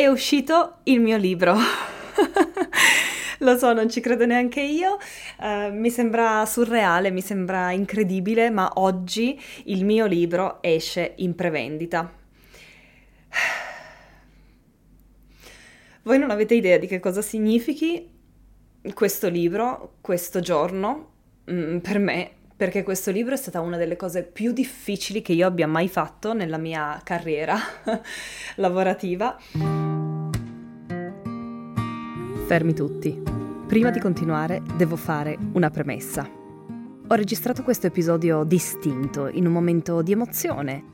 è uscito il mio libro. Lo so, non ci credo neanche io, uh, mi sembra surreale, mi sembra incredibile, ma oggi il mio libro esce in prevendita. Voi non avete idea di che cosa significhi questo libro, questo giorno, mm, per me, perché questo libro è stata una delle cose più difficili che io abbia mai fatto nella mia carriera lavorativa. Fermi tutti. Prima di continuare devo fare una premessa. Ho registrato questo episodio distinto, in un momento di emozione,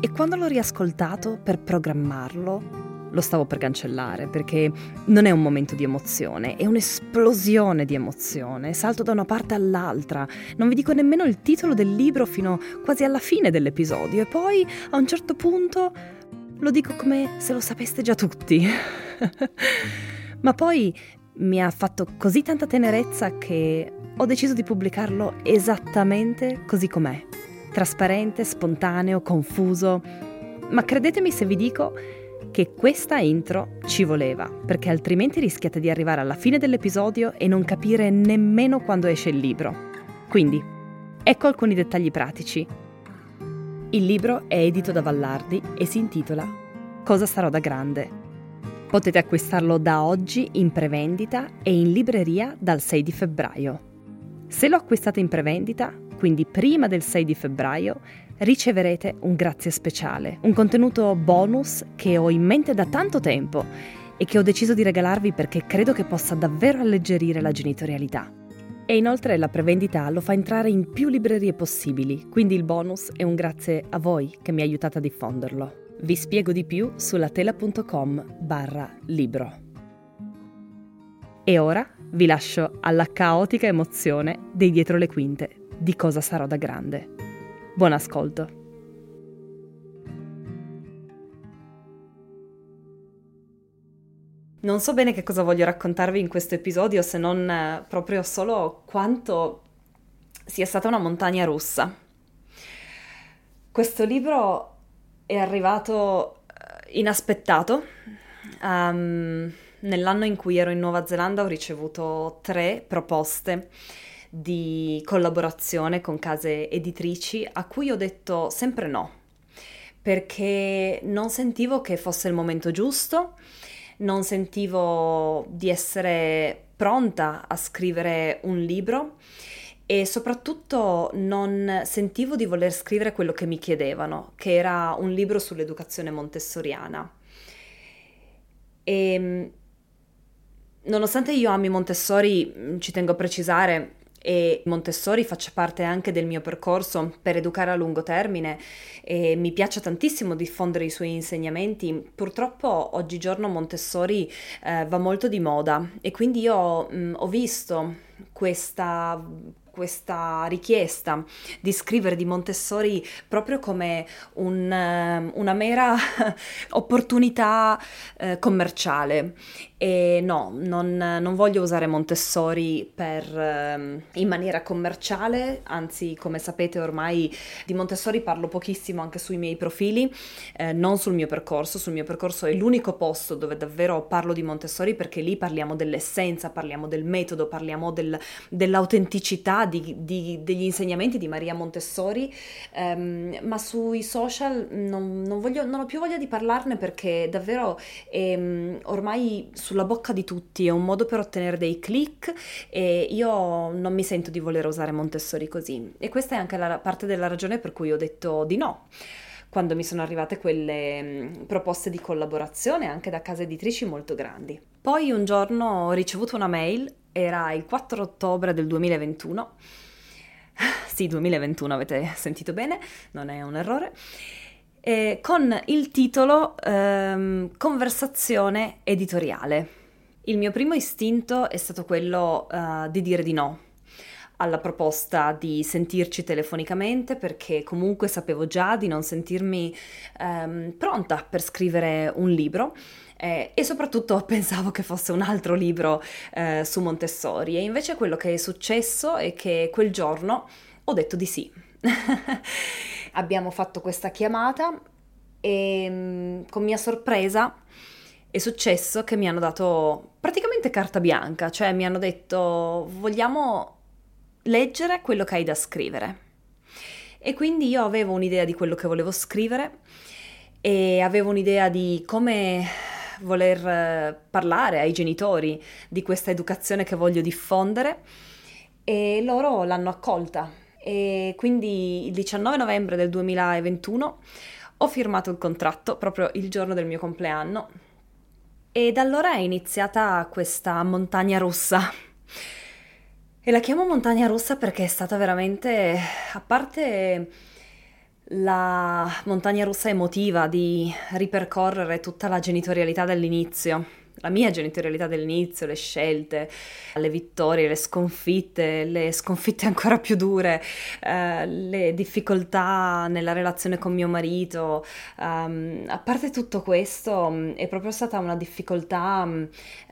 e quando l'ho riascoltato per programmarlo, lo stavo per cancellare perché non è un momento di emozione, è un'esplosione di emozione. Salto da una parte all'altra, non vi dico nemmeno il titolo del libro fino quasi alla fine dell'episodio e poi a un certo punto lo dico come se lo sapeste già tutti. Ma poi mi ha fatto così tanta tenerezza che ho deciso di pubblicarlo esattamente così com'è. Trasparente, spontaneo, confuso. Ma credetemi se vi dico che questa intro ci voleva, perché altrimenti rischiate di arrivare alla fine dell'episodio e non capire nemmeno quando esce il libro. Quindi, ecco alcuni dettagli pratici. Il libro è edito da Vallardi e si intitola Cosa sarò da grande. Potete acquistarlo da oggi in prevendita e in libreria dal 6 di febbraio. Se lo acquistate in prevendita, quindi prima del 6 di febbraio, riceverete un grazie speciale, un contenuto bonus che ho in mente da tanto tempo e che ho deciso di regalarvi perché credo che possa davvero alleggerire la genitorialità. E inoltre la prevendita lo fa entrare in più librerie possibili, quindi il bonus è un grazie a voi che mi aiutate a diffonderlo. Vi spiego di più sulla tela.com barra libro. E ora vi lascio alla caotica emozione dei dietro le quinte di cosa sarò da grande. Buon ascolto. Non so bene che cosa voglio raccontarvi in questo episodio se non eh, proprio solo quanto sia stata una montagna russa. Questo libro è arrivato eh, inaspettato. Um, nell'anno in cui ero in Nuova Zelanda ho ricevuto tre proposte di collaborazione con case editrici a cui ho detto sempre no, perché non sentivo che fosse il momento giusto, non sentivo di essere pronta a scrivere un libro e soprattutto non sentivo di voler scrivere quello che mi chiedevano, che era un libro sull'educazione montessoriana. E nonostante io ami Montessori, ci tengo a precisare, e Montessori faccia parte anche del mio percorso per educare a lungo termine e mi piace tantissimo diffondere i suoi insegnamenti. Purtroppo oggigiorno Montessori eh, va molto di moda e quindi io mh, mm, ho visto questa questa richiesta di scrivere di Montessori proprio come un, eh, una mera opportunità eh, commerciale. E no, non, non, voglio usare Montessori per, eh, in maniera commerciale, anzi come sapete ormai di Montessori parlo pochissimo anche sui miei profili, eh, non sul mio percorso, sul mio percorso è l'unico posto dove davvero parlo di Montessori perché lì parliamo dell'essenza, parliamo del metodo, parliamo del, dell'autenticità di, di, degli insegnamenti di Maria Montessori, ehm, ma sui social non, non, voglio, non, ho più voglia di parlarne perché davvero ehm, ormai sulla bocca di tutti è un modo per ottenere dei click e io non mi sento di voler usare Montessori così. E questa è anche la parte della ragione per cui ho detto di no quando mi sono arrivate quelle mm, proposte di collaborazione anche da case editrici molto grandi. Poi un giorno ho ricevuto una mail era il 4 ottobre del 2021. Sì, 2021 avete sentito bene, non è un errore. Eh, con il titolo ehm, Conversazione editoriale. Il mio primo istinto è stato quello uh, di dire di no alla proposta di sentirci telefonicamente perché comunque sapevo già di non sentirmi ehm, pronta per scrivere un libro eh, e soprattutto pensavo che fosse un altro libro eh, su Montessori e invece quello che è successo è che quel giorno ho detto di sì. Abbiamo fatto questa chiamata e mm, con mia sorpresa è successo che mi hanno dato praticamente carta bianca, cioè mi hanno detto vogliamo leggere quello che hai da scrivere. E quindi io avevo un'idea di quello che volevo scrivere e avevo un'idea di come voler eh, parlare ai genitori di questa educazione che voglio diffondere e loro l'hanno accolta. E quindi il 19 novembre del 2021 ho firmato il contratto proprio il giorno del mio compleanno e da allora è iniziata questa montagna rossa. E la chiamo montagna rossa perché è stata veramente, a parte la montagna rossa emotiva di ripercorrere tutta la genitorialità dall'inizio, la mia genitorialità dell'inizio, le scelte, le vittorie, le sconfitte, le sconfitte ancora più dure, eh, le difficoltà nella relazione con mio marito. Um, a parte tutto questo, mm, è proprio stata una difficoltà mm,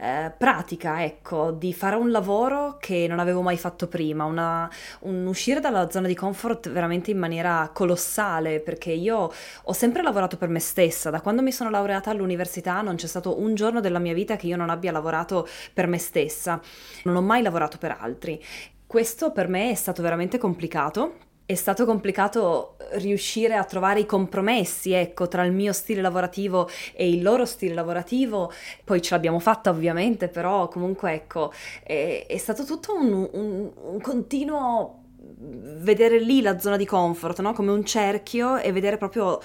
eh, pratica, ecco, di fare un lavoro che non avevo mai fatto prima, una, un uscire dalla zona di comfort veramente in maniera colossale, perché io ho sempre lavorato per me stessa, da quando mi sono laureata all'università non c'è stato un giorno della mia vita che io non abbia lavorato per me stessa, non ho mai lavorato per altri. Questo per me è stato veramente complicato è stato complicato riuscire a trovare i compromessi, ecco, tra il mio stile lavorativo e il loro stile lavorativo. Poi ce l'abbiamo fatta ovviamente, però comunque ecco, è, è stato tutto un, un, un continuo vedere lì la zona di comfort, no? Come un cerchio e vedere proprio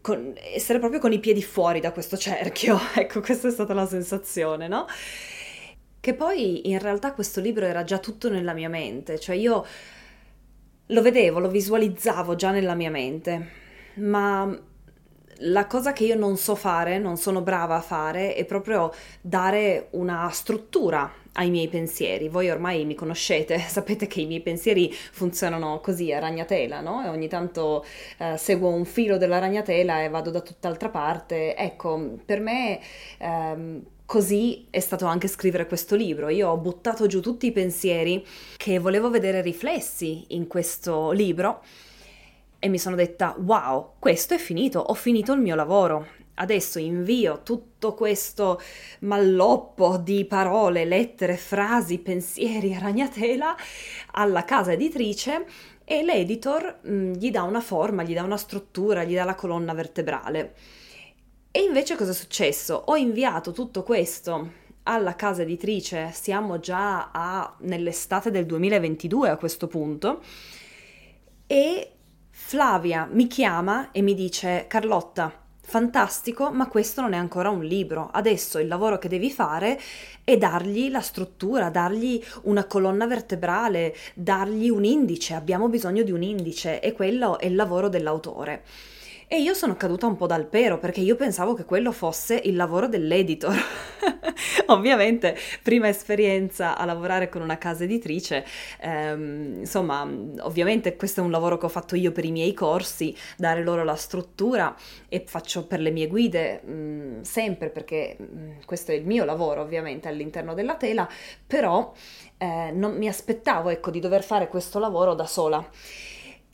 con, essere proprio con i piedi fuori da questo cerchio. Ecco, questa è stata la sensazione, no? Che poi in realtà questo libro era già tutto nella mia mente, cioè io lo vedevo, lo visualizzavo già nella mia mente, ma la cosa che io non so fare, non sono brava a fare, è proprio dare una struttura ai miei pensieri. Voi ormai mi conoscete, sapete che i miei pensieri funzionano così a ragnatela, no? E ogni tanto eh, seguo un filo della ragnatela e vado da tutt'altra parte. Ecco, per me... Ehm, Così è stato anche scrivere questo libro. Io ho buttato giù tutti i pensieri che volevo vedere riflessi in questo libro e mi sono detta wow, questo è finito, ho finito il mio lavoro. Adesso invio tutto questo malloppo di parole, lettere, frasi, pensieri a ragnatela alla casa editrice e l'editor mh, mm, gli dà una forma, gli dà una struttura, gli dà la colonna vertebrale. E invece cosa è successo? Ho inviato tutto questo alla casa editrice, siamo già a, nell'estate del 2022 a questo punto, e Flavia mi chiama e mi dice Carlotta, fantastico, ma questo non è ancora un libro. Adesso il lavoro che devi fare è dargli la struttura, dargli una colonna vertebrale, dargli un indice. Abbiamo bisogno di un indice e quello è il lavoro dell'autore. E io sono caduta un po' dal pero perché io pensavo che quello fosse il lavoro dell'editor. Ovviamente, prima esperienza a lavorare con una casa editrice, ehm, insomma, ovviamente questo è un lavoro che ho fatto io per i miei corsi, dare loro la struttura e faccio per le mie guide mh, mm, sempre perché mh, mm, questo è il mio lavoro ovviamente all'interno della tela, però eh, non mi aspettavo ecco di dover fare questo lavoro da sola.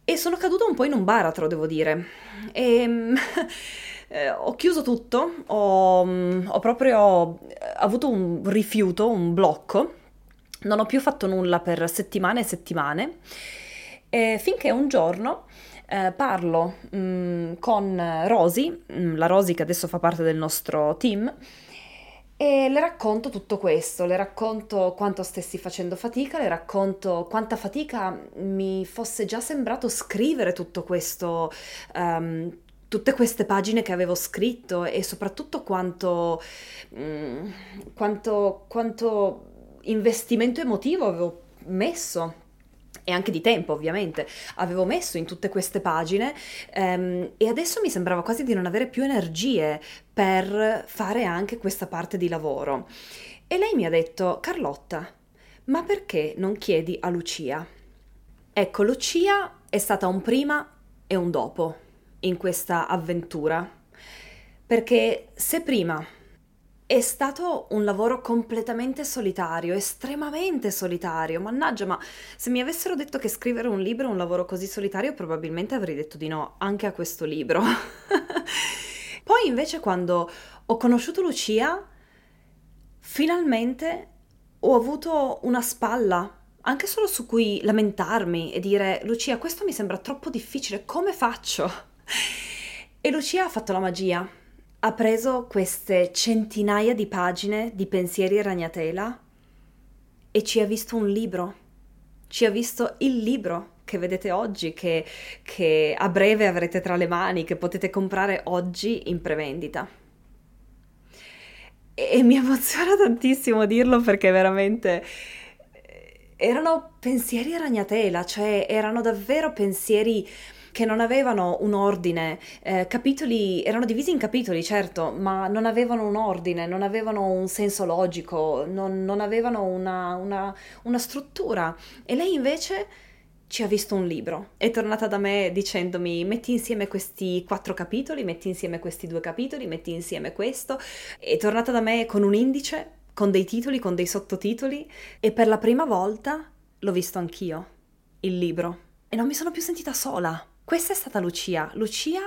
E sono caduta un po' in un baratro, devo dire. E, ehm, eh, ho chiuso tutto, ho, ho proprio avuto un rifiuto, un blocco. Non ho più fatto nulla per settimane e settimane. E finché un giorno eh, parlo mh, mm, con Rosy, mm, la Rosy che adesso fa parte del nostro team, e le racconto tutto questo, le racconto quanto stessi facendo fatica, le racconto quanta fatica mi fosse già sembrato scrivere tutto questo, um, tutte queste pagine che avevo scritto e soprattutto quanto, um, quanto, quanto investimento emotivo avevo messo e anche di tempo ovviamente, avevo messo in tutte queste pagine ehm, e adesso mi sembrava quasi di non avere più energie per fare anche questa parte di lavoro. E lei mi ha detto, Carlotta, ma perché non chiedi a Lucia? Ecco, Lucia è stata un prima e un dopo in questa avventura, perché se prima è stato un lavoro completamente solitario, estremamente solitario. Mannaggia, ma se mi avessero detto che scrivere un libro è un lavoro così solitario, probabilmente avrei detto di no anche a questo libro. Poi invece quando ho conosciuto Lucia, finalmente ho avuto una spalla, anche solo su cui lamentarmi e dire Lucia, questo mi sembra troppo difficile, come faccio? E Lucia ha fatto la magia. Ha preso queste centinaia di pagine di pensieri e ragnatela e ci ha visto un libro. Ci ha visto il libro che vedete oggi, che, che a breve avrete tra le mani, che potete comprare oggi in prevendita. E mi emoziona tantissimo dirlo perché veramente erano pensieri a ragnatela, cioè erano davvero pensieri che non avevano un ordine, eh, capitoli erano divisi in capitoli, certo, ma non avevano un ordine, non avevano un senso logico, non, non avevano una, una, una struttura. E lei invece ci ha visto un libro. È tornata da me dicendomi metti insieme questi quattro capitoli, metti insieme questi due capitoli, metti insieme questo. È tornata da me con un indice, con dei titoli, con dei sottotitoli e per la prima volta l'ho visto anch'io, il libro. E non mi sono più sentita sola. Questa è stata Lucia. Lucia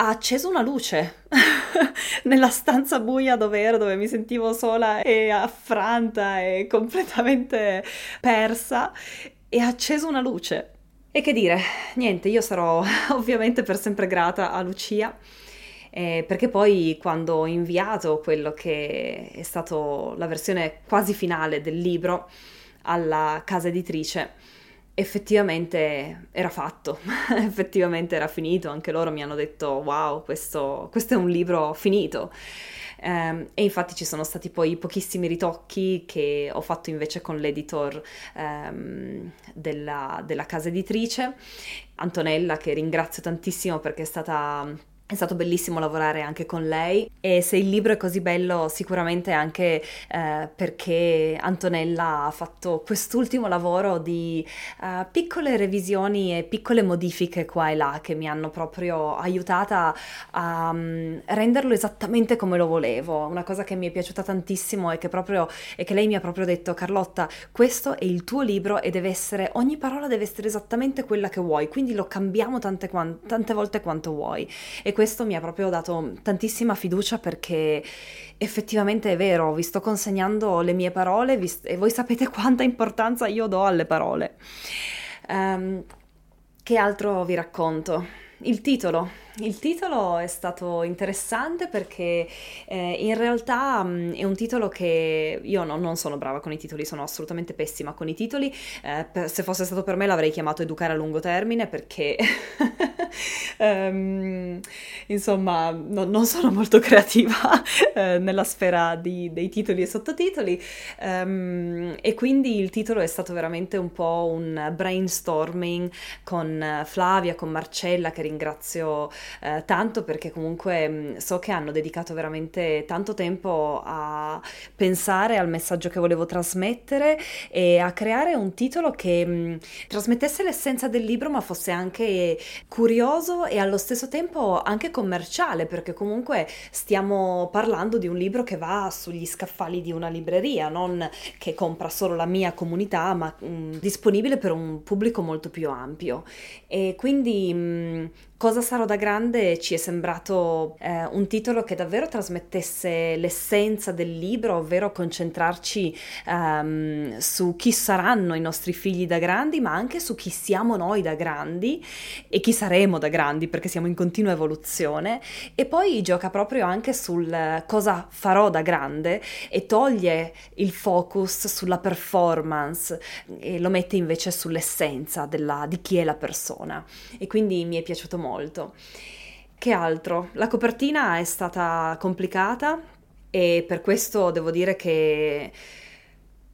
ha acceso una luce nella stanza buia dove ero, dove mi sentivo sola e affranta e completamente persa e ha acceso una luce. E che dire, niente, io sarò ovviamente per sempre grata a Lucia. Eh, perché poi quando ho inviato quello che è stato la versione quasi finale del libro alla casa editrice, effettivamente era fatto, effettivamente era finito, anche loro mi hanno detto wow, questo, questo è un libro finito. Um, e infatti ci sono stati poi pochissimi ritocchi che ho fatto invece con l'editor um, della, della casa editrice, Antonella, che ringrazio tantissimo perché è stata è stato bellissimo lavorare anche con lei e se il libro è così bello sicuramente anche eh, perché Antonella ha fatto quest'ultimo lavoro di uh, piccole revisioni e piccole modifiche qua e là che mi hanno proprio aiutata a um, renderlo esattamente come lo volevo. Una cosa che mi è piaciuta tantissimo è che, proprio, è che lei mi ha proprio detto Carlotta questo è il tuo libro e deve essere, ogni parola deve essere esattamente quella che vuoi, quindi lo cambiamo tante, tante volte quanto vuoi. E questo mi ha proprio dato tantissima fiducia perché effettivamente è vero, vi sto consegnando le mie parole vi, e voi sapete quanta importanza io do alle parole. Um, che altro vi racconto? Il titolo il titolo è stato interessante perché eh, in realtà mh, mm, è un titolo che io no, non sono brava con i titoli, sono assolutamente pessima con i titoli. Eh, per, se fosse stato per me l'avrei chiamato Educare a lungo termine perché um, insomma no, non sono molto creativa eh, nella sfera di, dei titoli e sottotitoli um, e quindi il titolo è stato veramente un po' un brainstorming con Flavia, con Marcella che ringrazio eh, tanto perché comunque mh, so che hanno dedicato veramente tanto tempo a pensare al messaggio che volevo trasmettere e a creare un titolo che mh, trasmettesse l'essenza del libro ma fosse anche curioso e allo stesso tempo anche commerciale perché comunque stiamo parlando di un libro che va sugli scaffali di una libreria, non che compra solo la mia comunità ma mh, disponibile per un pubblico molto più ampio. E quindi Cosa sarò da grande ci è sembrato eh, un titolo che davvero trasmettesse l'essenza del libro, ovvero concentrarci um, su chi saranno i nostri figli da grandi, ma anche su chi siamo noi da grandi e chi saremo da grandi, perché siamo in continua evoluzione. E poi gioca proprio anche sul cosa farò da grande e toglie il focus sulla performance e lo mette invece sull'essenza della, di chi è la persona. E quindi mi è piaciuto molto molto. Che altro? La copertina è stata complicata e per questo devo dire che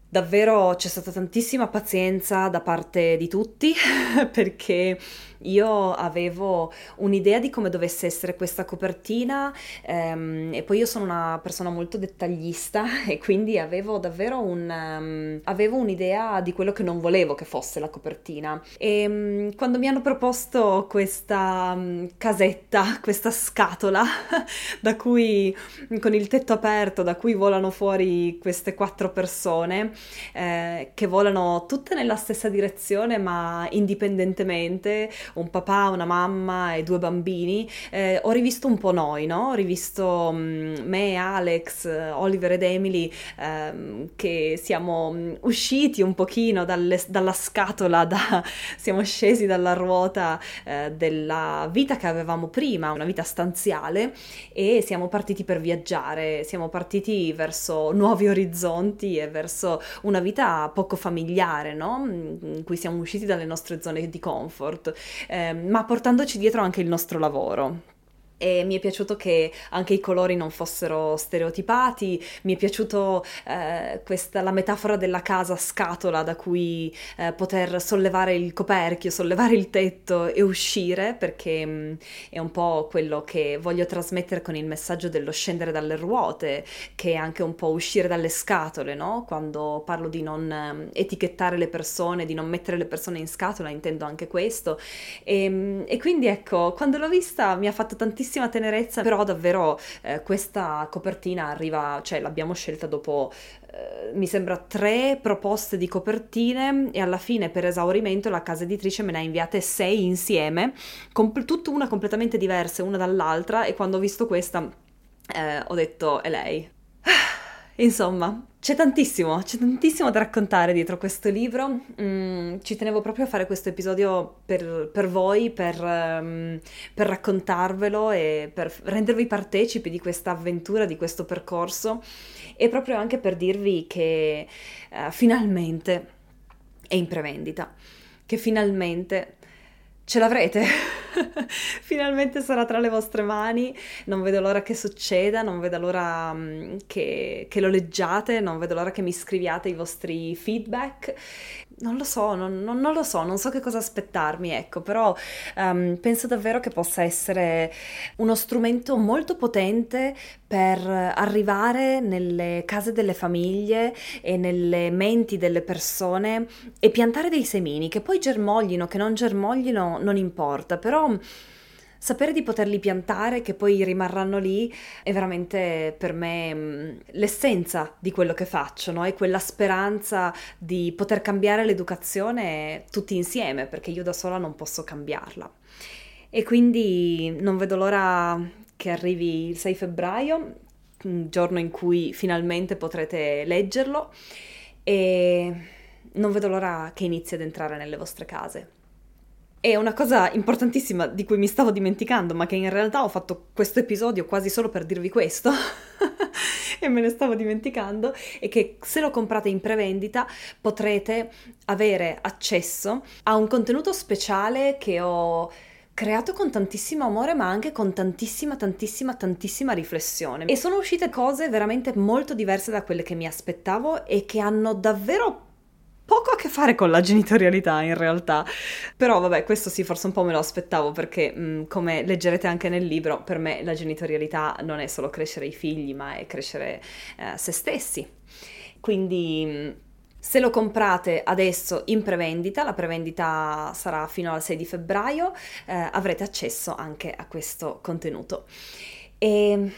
davvero c'è stata tantissima pazienza da parte di tutti perché io avevo un'idea di come dovesse essere questa copertina ehm, e poi io sono una persona molto dettaglista e quindi avevo davvero un, um, avevo un'idea di quello che non volevo che fosse la copertina. E um, quando mi hanno proposto questa um, casetta, questa scatola da cui con il tetto aperto, da cui volano fuori queste quattro persone eh, che volano tutte nella stessa direzione ma indipendentemente, un papà, una mamma e due bambini, eh, ho rivisto un po' noi, no? Ho rivisto um, me, Alex, Oliver ed Emily um, che siamo mm, usciti un pochino dalle, dalla scatola, da, siamo scesi dalla ruota eh, della vita che avevamo prima, una vita stanziale e siamo partiti per viaggiare, siamo partiti verso nuovi orizzonti e verso una vita poco familiare, no? In cui siamo usciti dalle nostre zone di comfort, eh, ma portandoci dietro anche il nostro lavoro e mi è piaciuto che anche i colori non fossero stereotipati, mi è piaciuto eh, questa, la metafora della casa scatola da cui eh, poter sollevare il coperchio, sollevare il tetto e uscire, perché mh, mm, è un po' quello che voglio trasmettere con il messaggio dello scendere dalle ruote, che è anche un po' uscire dalle scatole, no? Quando parlo di non eh, etichettare le persone, di non mettere le persone in scatola, intendo anche questo. E, mm, e quindi ecco, quando l'ho vista mi ha fatto tantissimo tantissima tenerezza, però davvero eh, questa copertina arriva, cioè l'abbiamo scelta dopo eh, mi sembra tre proposte di copertine e alla fine per esaurimento la casa editrice me ne ha inviate sei insieme, comp- tutte una completamente diverse una dall'altra e quando ho visto questa eh, ho detto è lei. Insomma, c'è tantissimo, c'è tantissimo da raccontare dietro questo libro. Mm, ci tenevo proprio a fare questo episodio per, per voi, per, um, per, raccontarvelo e per rendervi partecipi di questa avventura, di questo percorso e proprio anche per dirvi che uh, finalmente è in prevendita, che finalmente ce l'avrete. Finalmente sarà tra le vostre mani, non vedo l'ora che succeda, non vedo l'ora um, che, che, lo leggiate, non vedo l'ora che mi scriviate i vostri feedback. Non lo so, non, non, non lo so, non so che cosa aspettarmi, ecco, però um, penso davvero che possa essere uno strumento molto potente per arrivare nelle case delle famiglie e nelle menti delle persone e piantare dei semini che poi germoglino, che non germoglino, non importa, però sapere di poterli piantare, che poi rimarranno lì, è veramente per me mm, l'essenza di quello che faccio, no? È quella speranza di poter cambiare l'educazione tutti insieme, perché io da sola non posso cambiarla. E quindi non vedo l'ora che arrivi il 6 febbraio, giorno in cui finalmente potrete leggerlo e non vedo l'ora che inizi ad entrare nelle vostre case. E una cosa importantissima di cui mi stavo dimenticando, ma che in realtà ho fatto questo episodio quasi solo per dirvi questo, e me ne stavo dimenticando, è che se lo comprate in prevendita potrete avere accesso a un contenuto speciale che ho creato con tantissimo amore ma anche con tantissima tantissima tantissima riflessione. E sono uscite cose veramente molto diverse da quelle che mi aspettavo e che hanno davvero poco a che fare con la genitorialità in realtà. Però vabbè, questo sì, forse un po' me lo aspettavo perché mh, come leggerete anche nel libro, per me la genitorialità non è solo crescere i figli, ma è crescere eh, se stessi. Quindi mh, se lo comprate adesso in prevendita, la prevendita sarà fino al 6 di febbraio, eh, avrete accesso anche a questo contenuto. E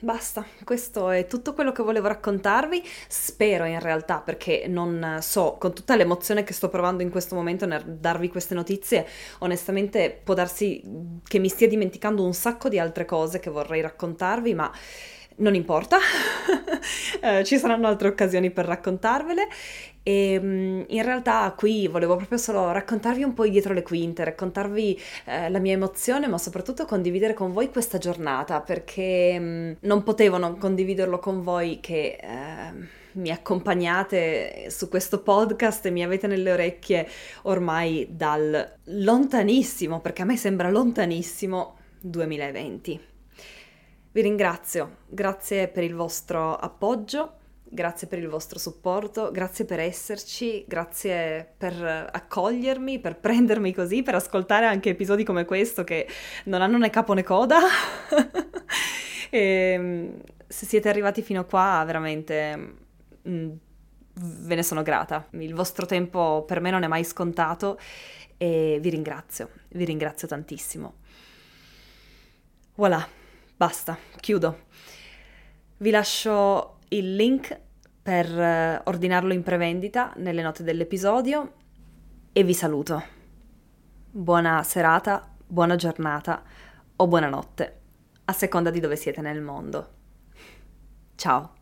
basta, questo è tutto quello che volevo raccontarvi. Spero in realtà, perché non so, con tutta l'emozione che sto provando in questo momento nel darvi queste notizie, onestamente può darsi che mi stia dimenticando un sacco di altre cose che vorrei raccontarvi, ma non importa, eh, ci saranno altre occasioni per raccontarvele e mm, in realtà qui volevo proprio solo raccontarvi un po' dietro le quinte, raccontarvi eh, la mia emozione, ma soprattutto condividere con voi questa giornata perché mh, mm, non potevo non condividerlo con voi che... Eh, mi accompagnate su questo podcast e mi avete nelle orecchie ormai dal lontanissimo, perché a me sembra lontanissimo, 2020. Vi ringrazio, grazie per il vostro appoggio, grazie per il vostro supporto, grazie per esserci, grazie per accogliermi, per prendermi così, per ascoltare anche episodi come questo che non hanno né capo né coda. e, ehm, se siete arrivati fino a qua, veramente mh, mm, ve ne sono grata. Il vostro tempo per me non è mai scontato e vi ringrazio, vi ringrazio tantissimo. Voilà. Basta, chiudo. Vi lascio il link per eh, ordinarlo in prevendita nelle note dell'episodio e vi saluto. buona serata, buona giornata o buonanotte, a seconda di dove siete nel mondo. Ciao!